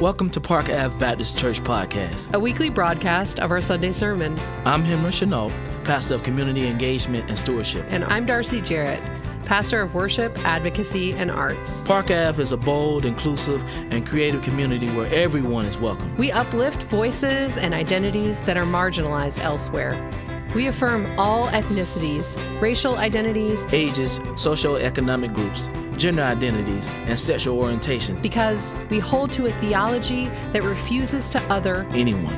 Welcome to Park Ave Baptist Church Podcast, a weekly broadcast of our Sunday sermon. I'm Henry Chenault, pastor of community engagement and stewardship. And I'm Darcy Jarrett, pastor of worship, advocacy, and arts. Park Ave is a bold, inclusive, and creative community where everyone is welcome. We uplift voices and identities that are marginalized elsewhere. We affirm all ethnicities, racial identities, ages, socioeconomic groups, gender identities, and sexual orientations. Because we hold to a theology that refuses to other anyone.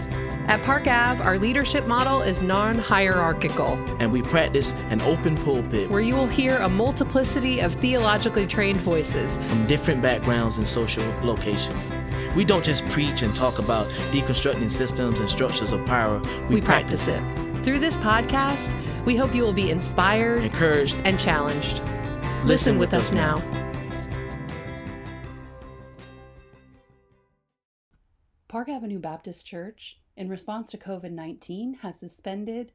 At Park Ave, our leadership model is non hierarchical. And we practice an open pulpit where you will hear a multiplicity of theologically trained voices from different backgrounds and social locations. We don't just preach and talk about deconstructing systems and structures of power, we, we practice, practice it. Through this podcast, we hope you will be inspired, encouraged, and challenged. Listen, Listen with, with, us now. now. Park Avenue Baptist Church, in response to COVID 19, has suspended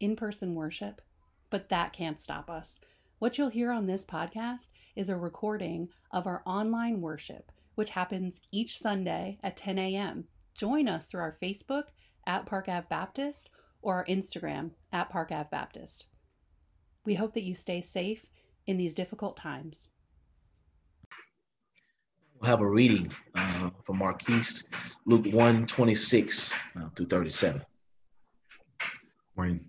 in person worship, but that can't stop us. What you'll hear on this podcast is a recording of our online worship, which happens each Sunday at 10 a.m. Join us through our Facebook at Park Ave Baptist or our Instagram at Park Ave Baptist. We hope that you stay safe in these difficult times. We'll have a reading uh, from Marquise, Luke 1 26 uh, through 37. Morning.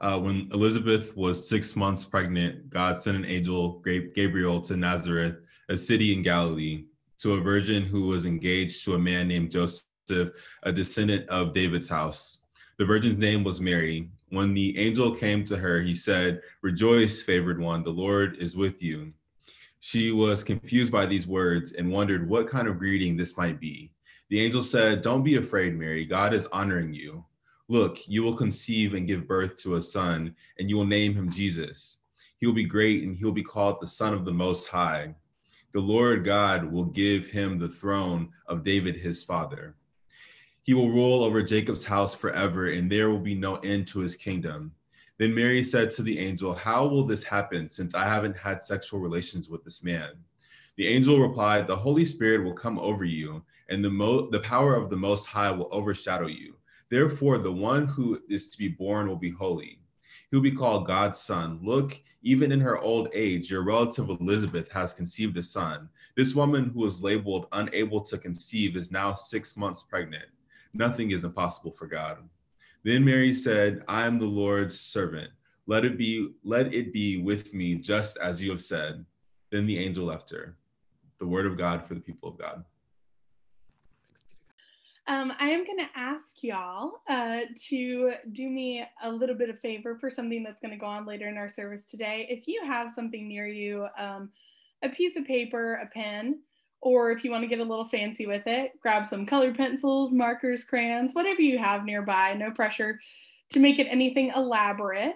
Uh, when Elizabeth was six months pregnant, God sent an angel, Gabriel, to Nazareth, a city in Galilee, to a virgin who was engaged to a man named Joseph, a descendant of David's house. The virgin's name was Mary. When the angel came to her, he said, Rejoice, favored one, the Lord is with you. She was confused by these words and wondered what kind of greeting this might be. The angel said, Don't be afraid, Mary. God is honoring you. Look, you will conceive and give birth to a son, and you will name him Jesus. He will be great, and he will be called the Son of the Most High. The Lord God will give him the throne of David his father he will rule over Jacob's house forever, and there will be no end to his kingdom. Then Mary said to the angel, How will this happen since I haven't had sexual relations with this man? The angel replied, The Holy Spirit will come over you, and the, mo- the power of the Most High will overshadow you. Therefore, the one who is to be born will be holy. He will be called God's son. Look, even in her old age, your relative Elizabeth has conceived a son. This woman who was labeled unable to conceive is now six months pregnant Nothing is impossible for God. Then Mary said, I am the Lord's servant. Let it be, let it be with me just as you have said. Then the angel left her. The word of God for the people of God. Um, I am going to ask y'all uh, to do me a little bit of favor for something that's going to go on later in our service today. If you have something near you, um, a piece of paper, a pen, or if you want to get a little fancy with it, grab some colored pencils, markers, crayons, whatever you have nearby. No pressure to make it anything elaborate.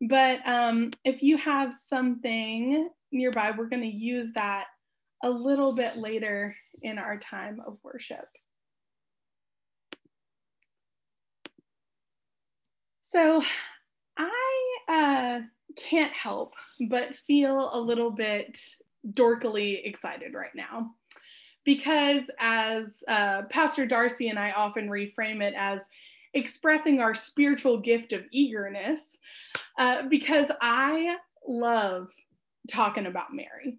But um, if you have something nearby, we're going to use that a little bit later in our time of worship. So I uh, can't help but feel a little bit dorkily excited right now because as uh, Pastor Darcy and I often reframe it as expressing our spiritual gift of eagerness, uh, because I love talking about Mary.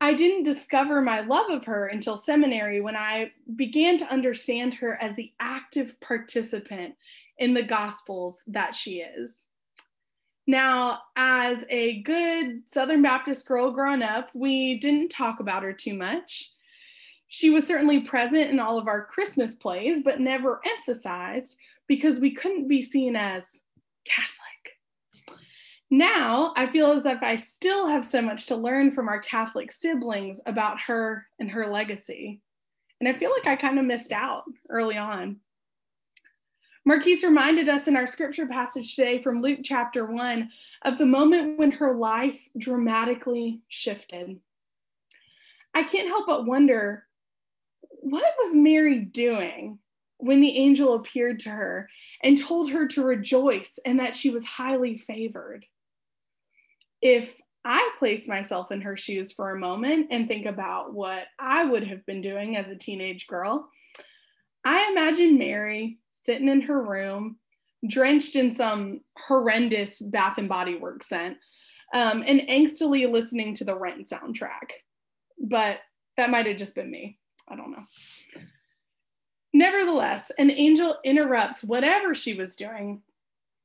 I didn't discover my love of her until seminary when I began to understand her as the active participant in the gospels that she is. Now, as a good Southern Baptist girl growing up, we didn't talk about her too much. She was certainly present in all of our Christmas plays, but never emphasized because we couldn't be seen as Catholic. Now, I feel as if I still have so much to learn from our Catholic siblings about her and her legacy. And I feel like I kind of missed out early on. Marquise reminded us in our scripture passage today from Luke chapter 1 of the moment when her life dramatically shifted. I can't help but wonder what was Mary doing when the angel appeared to her and told her to rejoice and that she was highly favored? If I place myself in her shoes for a moment and think about what I would have been doing as a teenage girl, I imagine Mary sitting in her room, drenched in some horrendous Bath and Body Works scent, um, and angstily listening to the Rent soundtrack. But that might have just been me. I don't know. Nevertheless, an angel interrupts whatever she was doing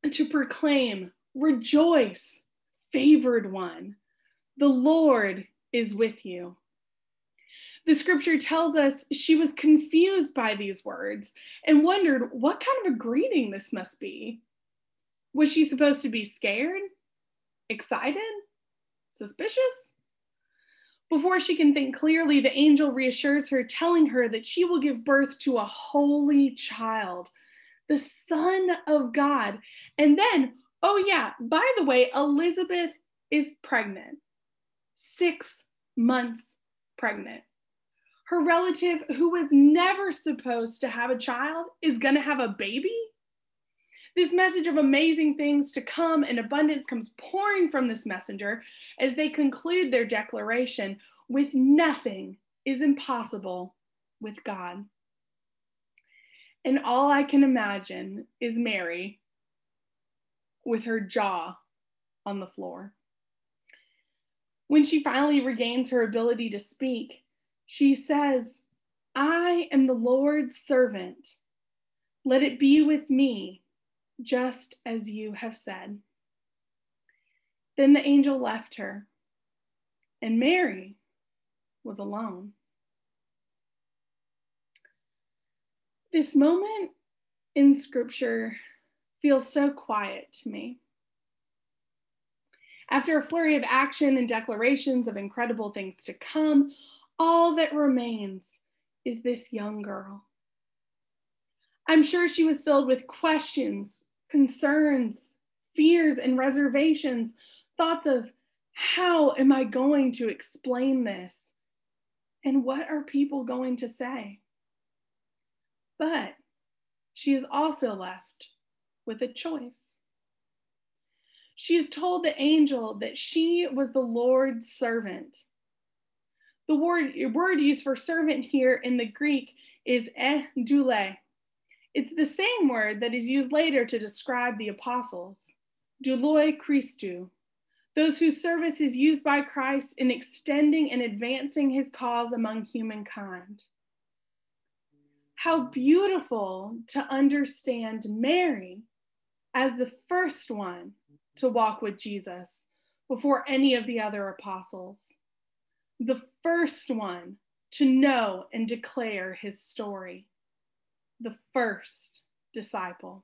to proclaim, Rejoice, favored one, the Lord is with you. The scripture tells us she was confused by these words and wondered what kind of a greeting this must be. Was she supposed to be scared, excited, suspicious? Before she can think clearly, the angel reassures her, telling her that she will give birth to a holy child, the Son of God. And then, oh, yeah, by the way, Elizabeth is pregnant, six months pregnant her relative who was never supposed to have a child is going to have a baby? This message of amazing things to come and abundance comes pouring from this messenger as they conclude their declaration with nothing is impossible with God. And all I can imagine is Mary with her jaw on the floor. When she finally regains her ability to speak, she says, I am the Lord's servant. Let it be with me, just as you have said. Then the angel left her, and Mary was alone. This moment in scripture feels so quiet to me. After a flurry of action and declarations of incredible things to come, all that remains is this young girl. I'm sure she was filled with questions, concerns, fears, and reservations, thoughts of how am I going to explain this? And what are people going to say? But she is also left with a choice. She is told the angel that she was the Lord's servant the word, word used for servant here in the Greek is doule. It's the same word that is used later to describe the apostles, douloi Christou, those whose service is used by Christ in extending and advancing his cause among humankind. How beautiful to understand Mary as the first one to walk with Jesus before any of the other apostles. The first one to know and declare his story, the first disciple.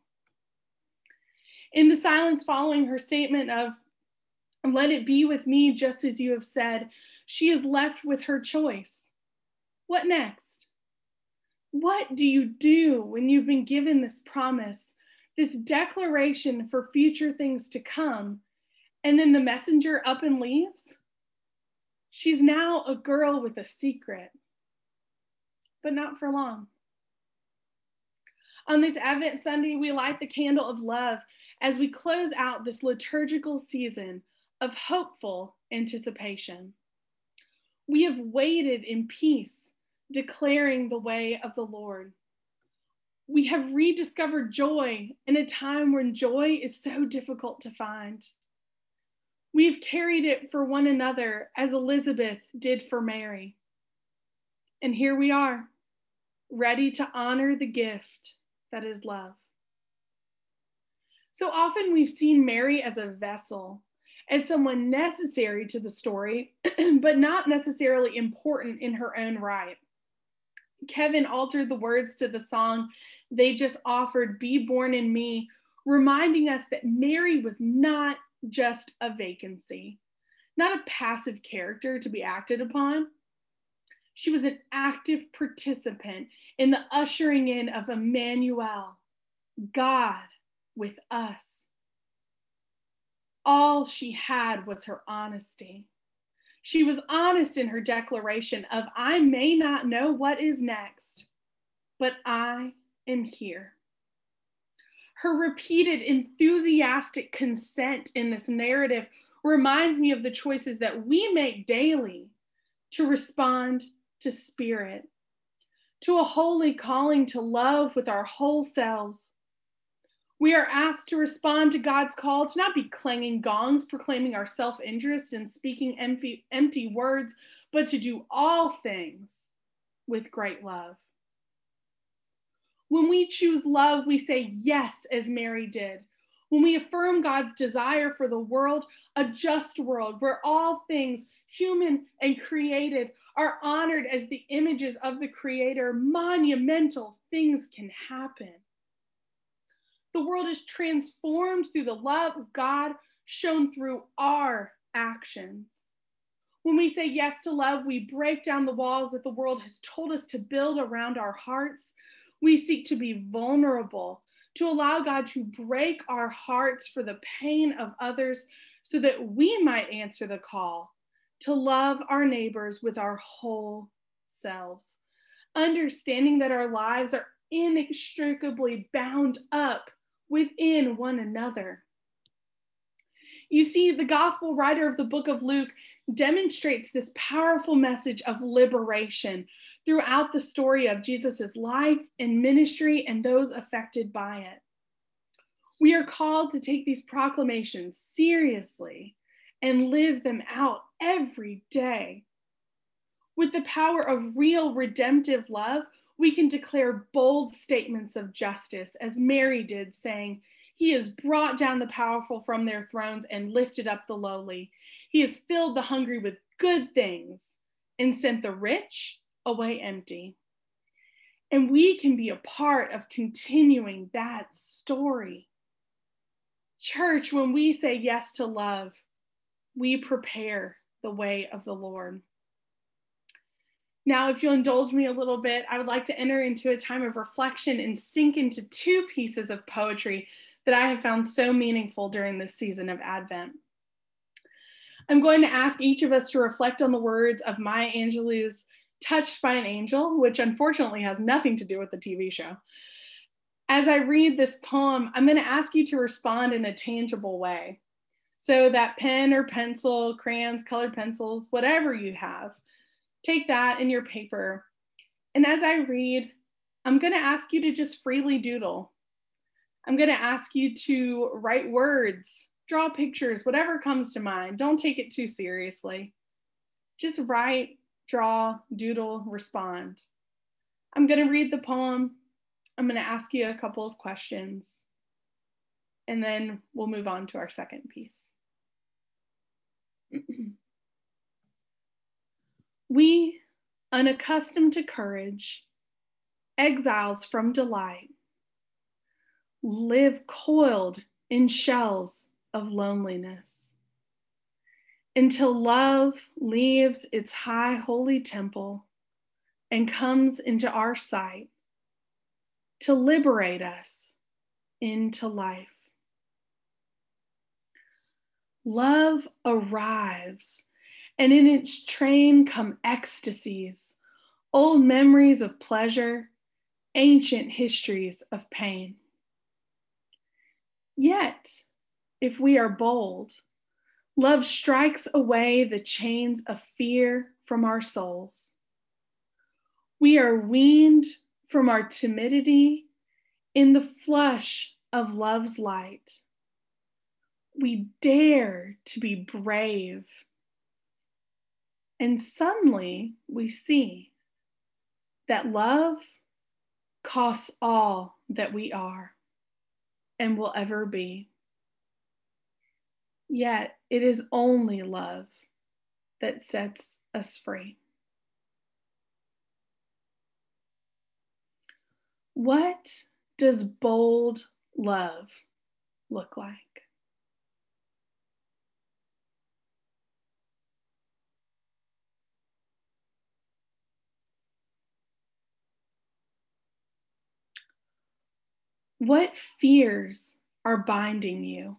In the silence following her statement of, Let it be with me just as you have said, she is left with her choice. What next? What do you do when you've been given this promise, this declaration for future things to come, and then the messenger up and leaves? She's now a girl with a secret, but not for long. On this Advent Sunday, we light the candle of love as we close out this liturgical season of hopeful anticipation. We have waited in peace, declaring the way of the Lord. We have rediscovered joy in a time when joy is so difficult to find. We've carried it for one another as Elizabeth did for Mary. And here we are, ready to honor the gift that is love. So often we've seen Mary as a vessel, as someone necessary to the story, but not necessarily important in her own right. Kevin altered the words to the song they just offered, Be Born in Me, reminding us that Mary was not just a vacancy, not a passive character to be acted upon. She was an active participant in the ushering in of Emmanuel, God with us. All she had was her honesty. She was honest in her declaration of, I may not know what is next, but I am here her repeated enthusiastic consent in this narrative reminds me of the choices that we make daily to respond to Spirit, to a holy calling to love with our whole selves. We are asked to respond to God's call to not be clanging gongs, proclaiming our self interest and speaking empty, empty words, but to do all things with great love. When we choose love, we say yes, as Mary did. When we affirm God's desire for the world, a just world where all things, human and created, are honored as the images of the Creator, monumental things can happen. The world is transformed through the love of God shown through our actions. When we say yes to love, we break down the walls that the world has told us to build around our hearts. We seek to be vulnerable, to allow God to break our hearts for the pain of others so that we might answer the call to love our neighbors with our whole selves, understanding that our lives are inextricably bound up within one another. You see, the gospel writer of the book of Luke demonstrates this powerful message of liberation throughout the story of Jesus' life and ministry and those affected by it. We are called to take these proclamations seriously and live them out every day. With the power of real redemptive love, we can declare bold statements of justice, as Mary did, saying, He has brought down the powerful from their thrones and lifted up the lowly. He has filled the hungry with good things and sent the rich away empty. And we can be a part of continuing that story. Church, when we say yes to love, we prepare the way of the Lord. Now, if you'll indulge me a little bit, I would like to enter into a time of reflection and sink into two pieces of poetry that I have found so meaningful during this season of Advent. I'm going to ask each of us to reflect on the words of Maya Angelou's Touched by an Angel, which unfortunately has nothing to do with the TV show. As I read this poem, I'm going to ask you to respond in a tangible way. So, that pen or pencil, crayons, colored pencils, whatever you have, take that in your paper. And as I read, I'm going to ask you to just freely doodle. I'm going to ask you to write words, draw pictures, whatever comes to mind. Don't take it too seriously. Just write, draw, doodle, respond. I'm going to read the poem. I'm going to ask you a couple of questions. And then we'll move on to our second piece. we, unaccustomed to courage, exiles from delight, live coiled in shells of loneliness until love leaves its high holy temple and comes into our sight to liberate us into life. Love arrives, and in its train come ecstasies, old memories of pleasure, ancient histories of pain. Yet, if we are bold, love strikes away the chains of fear from our souls. We are weaned from our timidity in the flush of love's light. We dare to be brave. And suddenly we see that love costs all that we are and will ever be. Yet it is only love that sets us free. What does bold love look like? What fears are binding you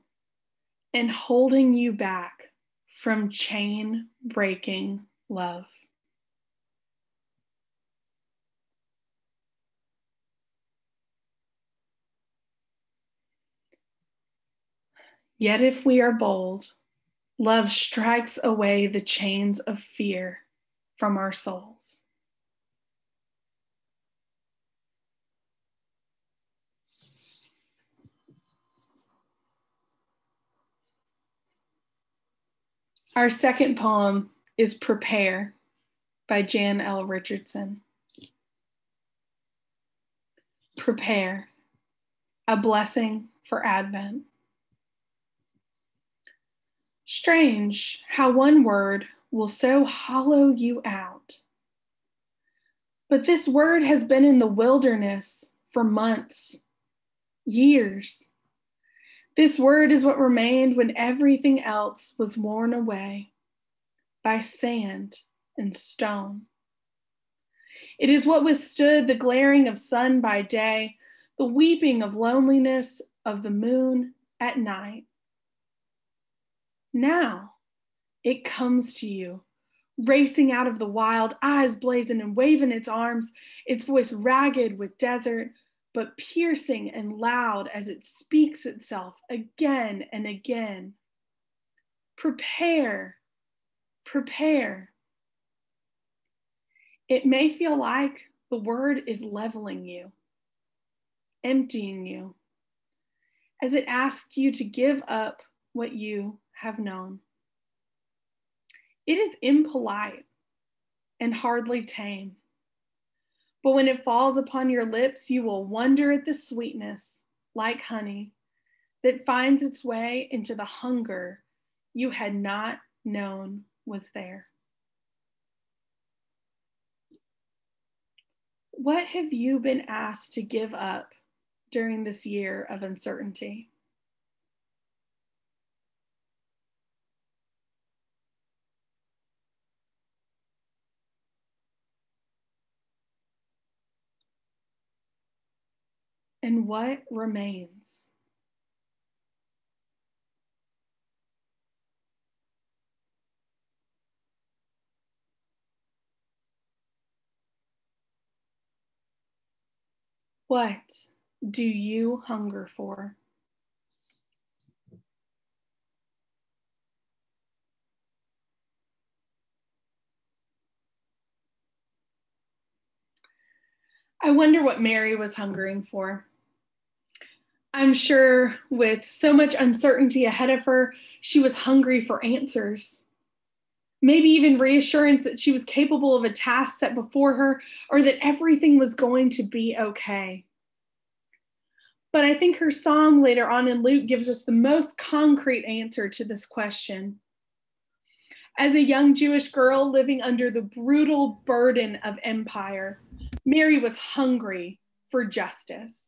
and holding you back from chain breaking love? Yet if we are bold, Love strikes away the chains of fear from our souls. Our second poem is Prepare by Jan L. Richardson. Prepare, a blessing for Advent. Strange how one word will so hollow you out. But this word has been in the wilderness for months, years. This word is what remained when everything else was worn away by sand and stone. It is what withstood the glaring of sun by day, the weeping of loneliness of the moon at night. Now it comes to you, racing out of the wild, eyes blazing and waving its arms, its voice ragged with desert, but piercing and loud as it speaks itself again and again. Prepare, prepare. It may feel like the word is leveling you, emptying you, as it asks you to give up what you have known. It is impolite and hardly tame. But when it falls upon your lips, you will wonder at the sweetness, like honey, that finds its way into the hunger you had not known was there. What have you been asked to give up during this year of uncertainty? And what remains. What do you hunger for? I wonder what Mary was hungering for. I'm sure with so much uncertainty ahead of her, she was hungry for answers. Maybe even reassurance that she was capable of a task set before her or that everything was going to be okay. But I think her song later on in Luke gives us the most concrete answer to this question. As a young Jewish girl living under the brutal burden of empire, Mary was hungry for justice.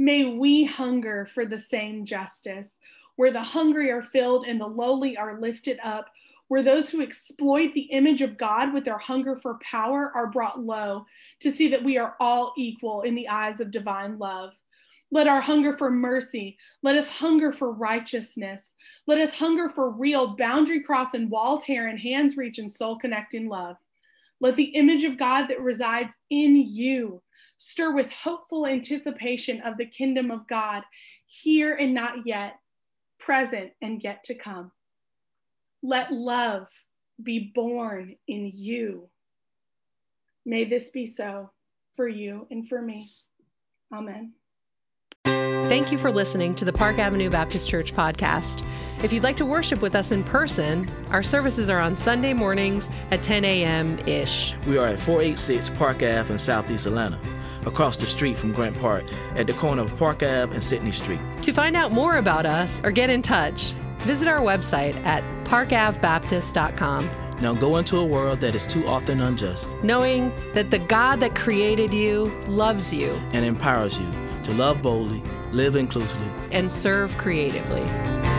May we hunger for the same justice, where the hungry are filled and the lowly are lifted up, where those who exploit the image of God with their hunger for power are brought low to see that we are all equal in the eyes of divine love. Let our hunger for mercy, let us hunger for righteousness, let us hunger for real boundary cross and wall tear and hands reach and soul connecting love. Let the image of God that resides in you stir with hopeful anticipation of the kingdom of God, here and not yet, present and yet to come. Let love be born in you. May this be so for you and for me. Amen. Thank you for listening to the Park Avenue Baptist Church podcast. If you'd like to worship with us in person, our services are on Sunday mornings at 10 a.m. ish. We are at 486 Park Ave in Southeast Atlanta across the street from Grant Park at the corner of Park Ave and Sydney Street. To find out more about us or get in touch, visit our website at parkavbaptist.com. Now go into a world that is too often unjust, knowing that the God that created you loves you and empowers you to love boldly, live inclusively, and serve creatively.